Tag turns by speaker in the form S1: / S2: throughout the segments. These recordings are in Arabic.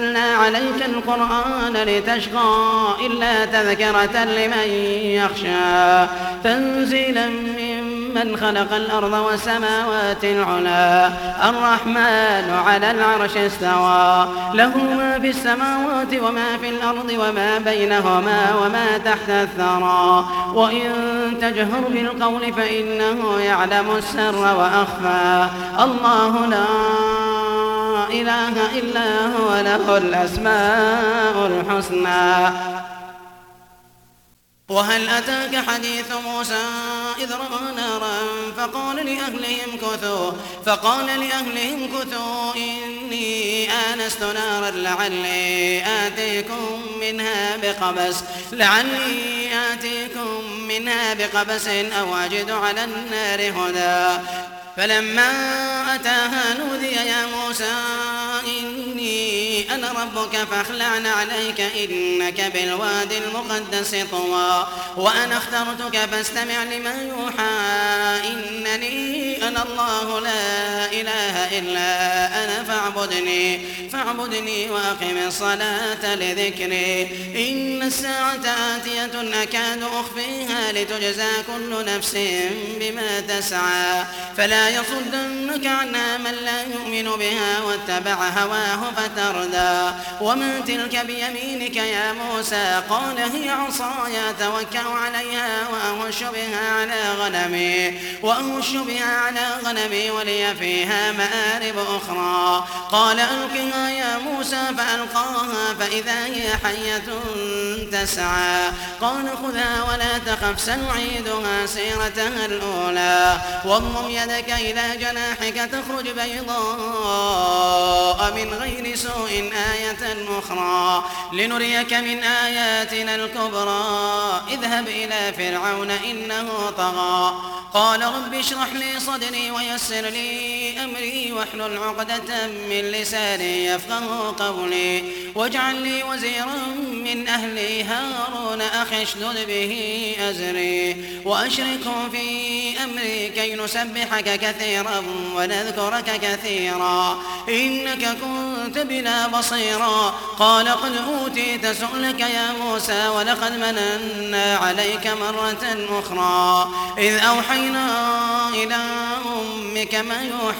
S1: أنزلنا عليك القرآن لتشقى إلا تذكرة لمن يخشى. تنزيلا ممن خلق الأرض والسماوات العلا. الرحمن على العرش استوى. له ما في السماوات وما في الأرض وما بينهما وما تحت الثرى. وإن تجهر بالقول فإنه يعلم السر وأخفى. الله لا إله إلا هو له الأسماء الحسنى. وهل أتاك حديث موسى إذ رأى نارا فقال لأهلهم كثوا فقال لأهلهم كثوا إني آنست نارا لعلي آتيكم منها بقبس لعلي آتيكم منها بقبس أو أجد على النار هدى. فلما أتاها نودي يا موسى إني أنا ربك فاخلعن عليك إنك بالوادي المقدس طوى. وأنا اخترتك فاستمع لما يوحى إنني أنا الله لا إله إلا أنا فاعبدني فاعبدني وأقم الصلاة لذكري. إن الساعة آتية أكاد أخفيها لتجزى كل نفس بما تسعى. فلا يصدنك عنها من لا يؤمن بها واتبع هواه فتردى. وما تلك بيمينك يا موسى قال هي عصاي توكل عليها وأهش بها على غنمي وأهش بها على غنمي ولي فيها مآرب أخرى. قال ألقها يا موسى فألقاها فإذا هي حية تسعى. قال خذها ولا تخف سنعيدها سيرتها الأولى. واضم يدك إلى جناحك تخرج بيضاء من غير سوء آية أخرى. لنريك من آياتنا الكبرى. اذهب إلى فرعون إنه طغى. قال رب اشرح لي صدري ويسر لي أمري واحلل عقدة من لساني يفقه قولي. واجعل لي وزيرا من أهلي هارون أخي اشدد به أزري. وأشركه في أمري كي نسبحك كثيرا ونذكرك كثيرا. إنك كنت بنا بصيرا. قال قد أوتيت سؤلك يا موسى ولقد مننا عليك مرة أخرى. إذ أوحينا إلى أمك ما يوحى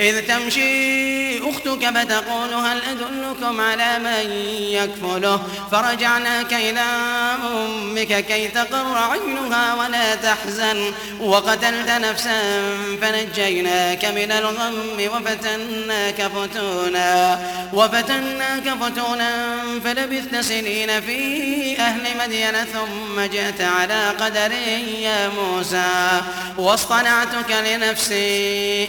S1: إذ تمشي أختك فتقول هل أدلكم على من يكفله؟ فرجعناك إلى أمك كي تقر عينها ولا تحزن. وقتلت نفسا فنجيناك من الغم وفتناك فتونا. وفتناك فتونا فلبثت سنين في أهل مدين ثم جئت على قدر يا موسى. واصطنعتك لنفسي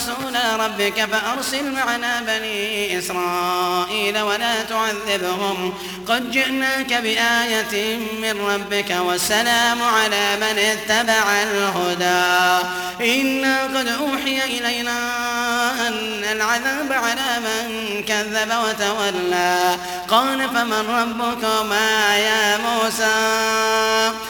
S1: إنا رسول ربك فأرسل معنا بني إسرائيل ولا تعذبهم. قد جئناك بآية من ربك والسلام على من اتبع الهدى. إنا قد أوحي إلينا أن العذاب على من كذب وتولى. قال فمن ربكما يا موسى؟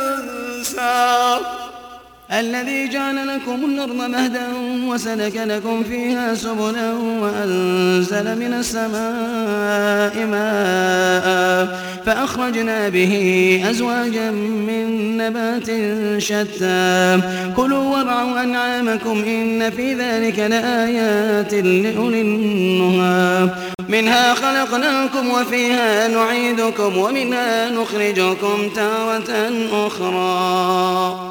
S1: الذي جعل لكم الأرض مهدا وسلك لكم فيها سبلا وأنزل من السماء ماء فأخرجنا به أزواجا من نبات شتى. كلوا وارعوا أنعامكم إن في ذلك لآيات لأولي النهى. منها خلقناكم وفيها نعيدكم ومنها نخرجكم تارة أخرى.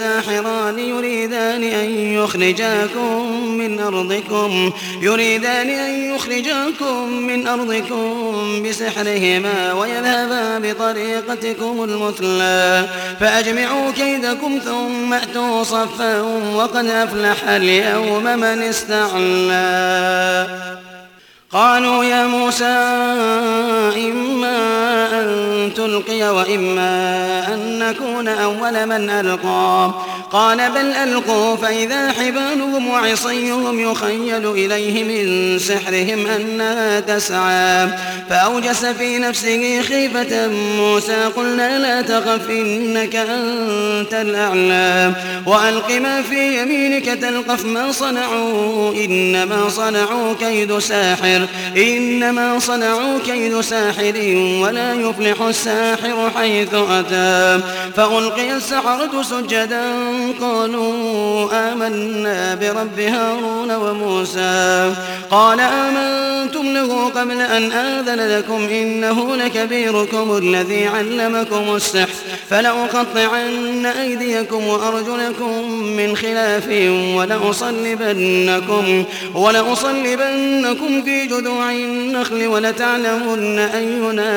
S1: لساحران يريدان أن يخرجاكم من أرضكم يريدان أن يخرجاكم من أرضكم بسحرهما ويذهبا بطريقتكم المثلى. فأجمعوا كيدكم ثم أتوا صفا وقد أفلح اليوم من استعلى. قالوا يا موسى إما أن تلقي وإما أن نكون أول من ألقى. قال بل ألقوا فإذا حبالهم وعصيهم يخيل إليه من سحرهم أنها تسعى. فأوجس في نفسه خيفة موسى قلنا لا تخف إنك أنت الأعلى. وألق ما في يمينك تلقف ما صنعوا إنما صنعوا كيد ساحر. إنما صنعوا كيد ساحر ولا يفلح الساحر حيث أتى. فألقي السحرة سجدا. قالوا آمنا برب هارون وموسى. قال آمنتم له قبل أن آذن لكم إنه لكبيركم الذي علمكم السحر. فلأقطعن أيديكم وأرجلكم من خلاف ولأصلبنكم ولأصلبنكم في جذوع النخل ولتعلمن أينا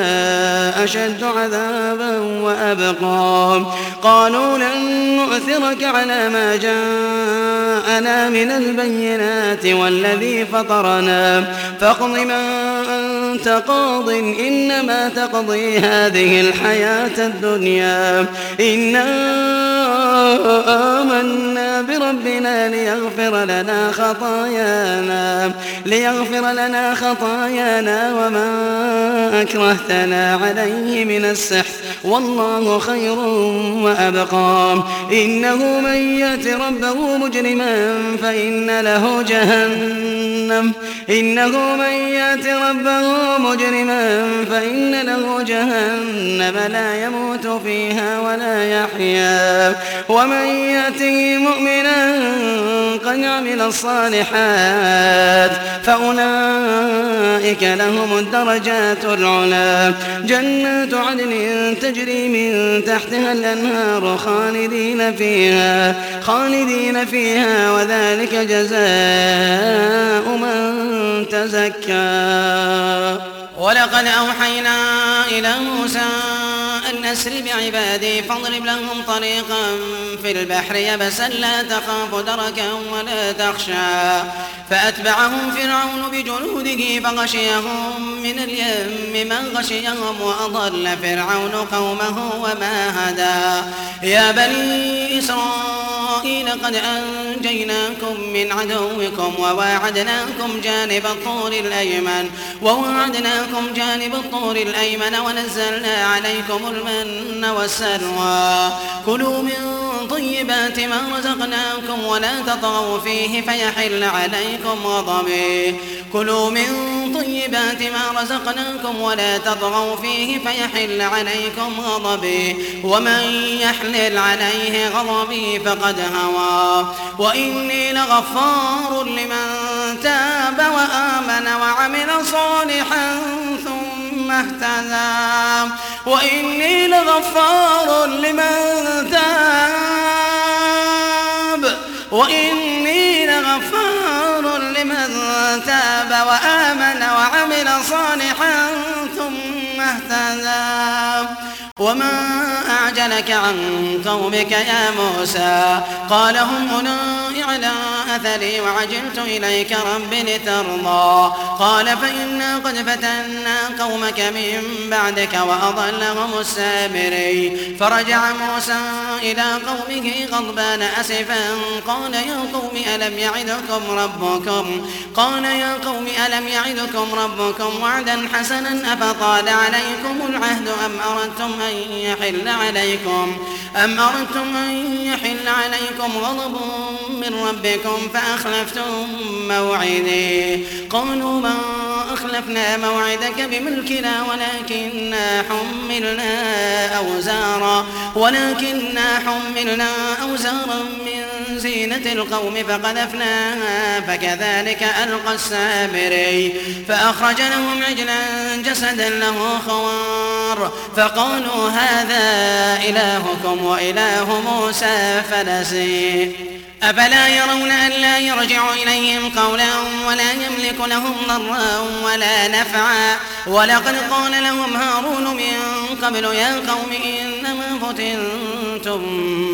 S1: أشد عذابا وأبقى. قالوا لن نؤثرك على ما جاءنا من البينات والذي فطرنا. فاقض ما أنت قاض إنما تقضي هذه الحياة الدنيا. إنا آمنا بربنا ليغفر لنا خطايانا ليغفر لنا خطايانا وما أكرهتنا عليه من السحر. والله خير وأبقى. إنه من يأت ربه مجرما فإن له جهنم. إنه من يأت ربه مجرما فإن له جهنم. لا يموت فيها ولا يحيا. ومن يأته مؤمنا قد عمل الصالحات فأولئك لهم الدرجات العلا. جنات عدن تجري من تحتها الأنهار خالدين فيها خالدين فيها وذلك جزاء من تزكى.
S2: ولقد أوحينا إلى موسى أن أسر بعبادي فاضرب لهم طريقا في البحر يبسا لا تخاف دركا ولا تخشى. فأتبعهم فرعون بجنوده فغشيهم من اليم من غشيهم وأضل فرعون قومه وما هدى. يا بني إسرائيل قد أنجيناكم من عدوكم وواعدناكم جانب الطور الأيمن وواعدناكم جانب الطور الأيمن ونزلنا عليكم
S1: المن والسلوى. كلوا من طيبات ما رزقناكم ولا تطغوا فيه فيحل عليكم غضبي كلوا من طيبات ما رزقناكم ولا تطغوا فيه فيحل عليكم غضبي ومن يحلل عليه غضبي فقد هوى. وإني لغفار لمن تاب وآمن وعمل صالحا ثم اهتدى وإني لغفار لمن تاب. وإني لغفار لمن تاب وآمن وعمل صالحا ثم اهتدى. وما أعجلك عن قومك يا موسى؟ قال هم أولئك أثري وعجلت إليك رب لترضى. قال فإنا قد فتنا قومك من بعدك وأضلهم السامري فرجع موسى إلى قومه غضبان أسفا. قال يا قوم ألم يعدكم ربكم؟ قال يا قوم ألم يعدكم ربكم وعدا حسنا أفطال عليكم العهد أم أردتم أن يحل عليكم؟ أم أردتم أن يحل عليكم غضب من ربكم؟ فأخلفتم موعدي. قالوا ما أخلفنا موعدك بملكنا ولكننا حملنا أوزارا. ولكننا حملنا أوزارا من زينة القوم فقذفناها فكذلك ألقى السامري. فأخرج لهم عجلا جسدا له خوار. فقالوا هذا إلهكم وإله موسى فنسي. أفلا يرون أن لا يرجع إليهم قولا ولا يملك لهم ضرا ولا نفعا؟ ولقد قال لهم هارون من قبل يا قوم إنما فتنتم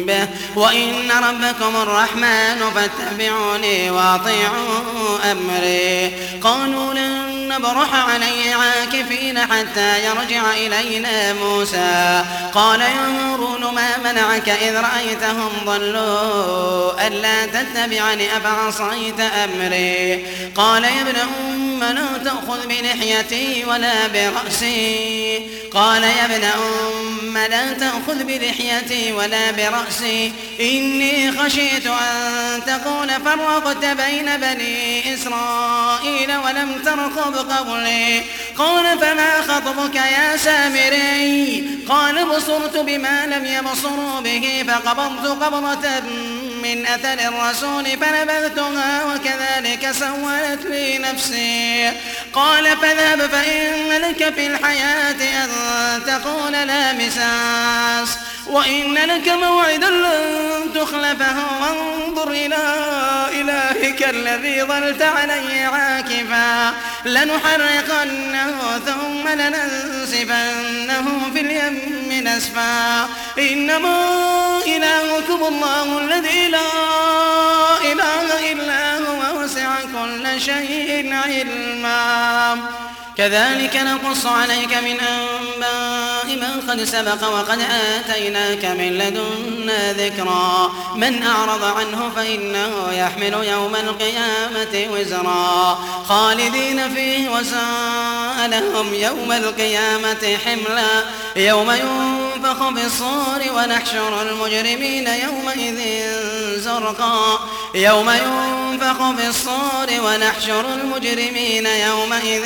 S1: به وإن ربكم الرحمن فاتبعوني وأطيعوا أمري. قالوا لن نبرح عليه عاكفين حتى يرجع إلينا موسى. قال يا هارون ما منعك إذ رأيتهم ضلوا ألا تتبعني أفعصيت أمري؟ قال يا ابن أم لا تأخذ بلحيتي ولا برأسي؟ قال يا ابن أم لا تأخذ بلحيتي ولا برأسي؟ إني خشيت أن تقول فرقت بين بني إسرائيل ولم ترقب قولي. قال فما خطبك يا سامري؟ قال بصرت بما لم يبصروا به فقبضت قبضة من أثر الرسول فنبذتها وكذلك سولت لي نفسي. قال فاذهب فإن لك في الحياة أن تقول لا مساس وإن لك موعدا لن تخلفه وانظر إلى إلهك الذي ظلت عليه عاكفا. لنحرقنه ثم لننسفنه في اليم. نسفا إنما إلهكم الله الذي لا إله إلا هو وسع كل شيء علما. كذلك نقص عليك من أنباء ما قد سبق وقد آتيناك من لدنا ذكرا. من أعرض عنه فإنه يحمل يوم القيامة وزرا. خالدين فيه وساء لهم يوم القيامة حملا. يوم ينفخ في الصور ونحشر المجرمين يومئذ زرقا. يوم ينفخ في الصور ونحشر المجرمين يومئذ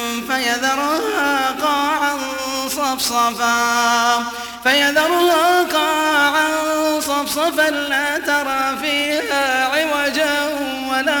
S1: فيذرها قاعا صفصفا. فيذرها قاعا صفصفا لا ترى فيها عوجا ولا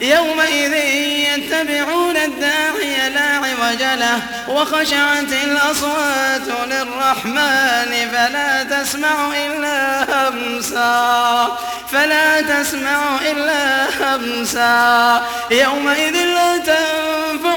S1: يومئذ يتبعون الداعي لا عوج له وخشعت الأصوات للرحمن فلا تسمع إلا همسا فلا تسمع إلا همسا. يومئذ لا تنفع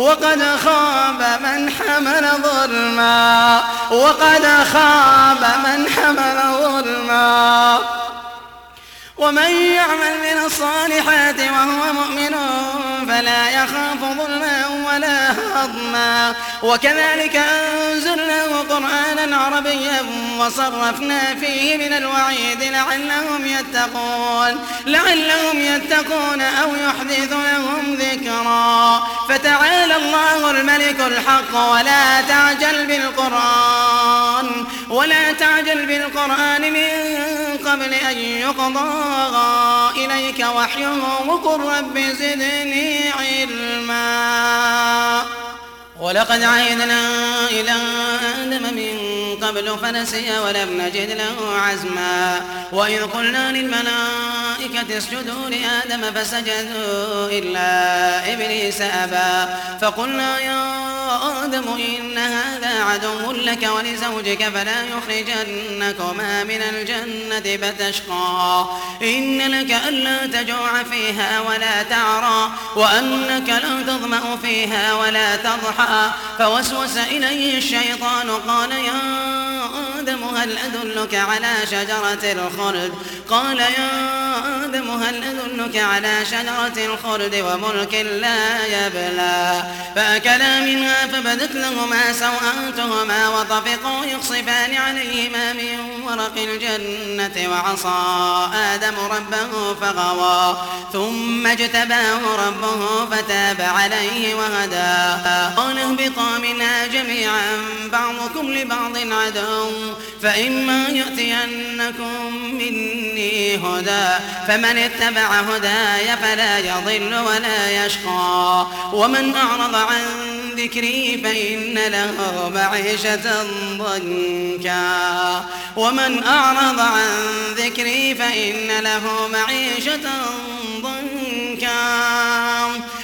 S1: وقد خاب من حمل ظلما. وقد خاب من حمل ظلما. ومن يعمل من الصالحات وهو مؤمن فلا يخاف ظلما ولا هضما. وكذلك أنزلناه قرآنا عربيا وصرفنا فيه من الوعيد لعلهم يتقون لعلهم يتقون أو يحدث لهم ذكرا. فتعالى الله الملك الحق ولا تعجل بالقرآن ولا تعجل بالقرآن من قبل أن يقضى إليك وحيه وقل رب زدني علما. ولقد عهدنا إلى آدم من قبل فنسي ولم نجد له عزما. وإذ قلنا للملائكة اسجدوا لآدم فسجدوا إلا إبليس أبى. فقلنا يا آدم إن هذا عدو لك ولزوجك فلا يخرجنكما من الجنة فتشقى. إن لك ألا تجوع فيها ولا تعرى وأنك لا تظمأ فيها ولا تضحى. فوسوس إليه الشيطان قال يا آدم هل أدلك على شجرة الخلد؟ قال يا آدم هل أدلك على شجرة الخلد وملك لا يبلى؟ فأكلا منها فبدت لهما سوآتهما وطفقوا يخصفان عليهما من ورق الجنة وعصى آدم ربه فغوى. ثم اجتباه ربه فتاب عليه وهدى. قال اهبطا منها جميعا بعضكم لبعض عدو. فإما يأتينكم مني هدى فمن اتبع هداي فلا يضل ولا يشقى. ومن أعرض عن ذكري فإن له معيشة ضنكا. ومن أعرض عن ذكري فإن له معيشة ضنكا.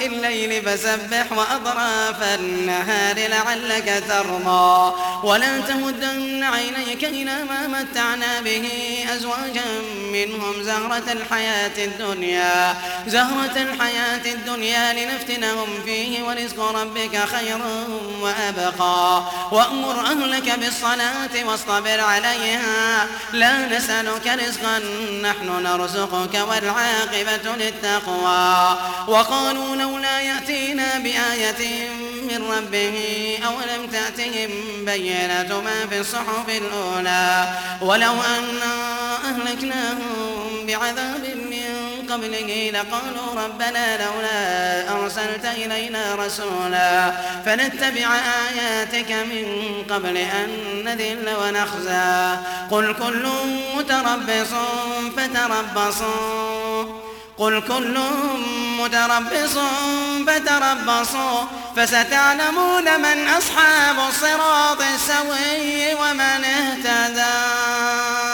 S1: الليل فسبح وأطراف النهار لعلك ترضى. ولا تمدن عينيك إلى ما متعنا به أزواجا منهم زهرة الحياة الدنيا. زهرة الحياة الدنيا لنفتنهم فيه ورزق ربك خير وأبقى. وأمر أهلك بالصلاة واصطبر عليها. لا نسألك رزقا نحن نرزقك والعاقبة للتقوى. وقالوا لولا يأتينا بآية من ربه أولم تأتهم بينة ما في الصحف الأولى. ولو أنا أهلكناهم بعذاب من قبله لقالوا ربنا لولا أرسلت إلينا رسولا. فنتبع آياتك من قبل أن نذل ونخزى. قل كل متربص فتربصوا. قل كل متربص فتربصوا فستعلمون من أصحاب الصراط السوي ومن اهتدى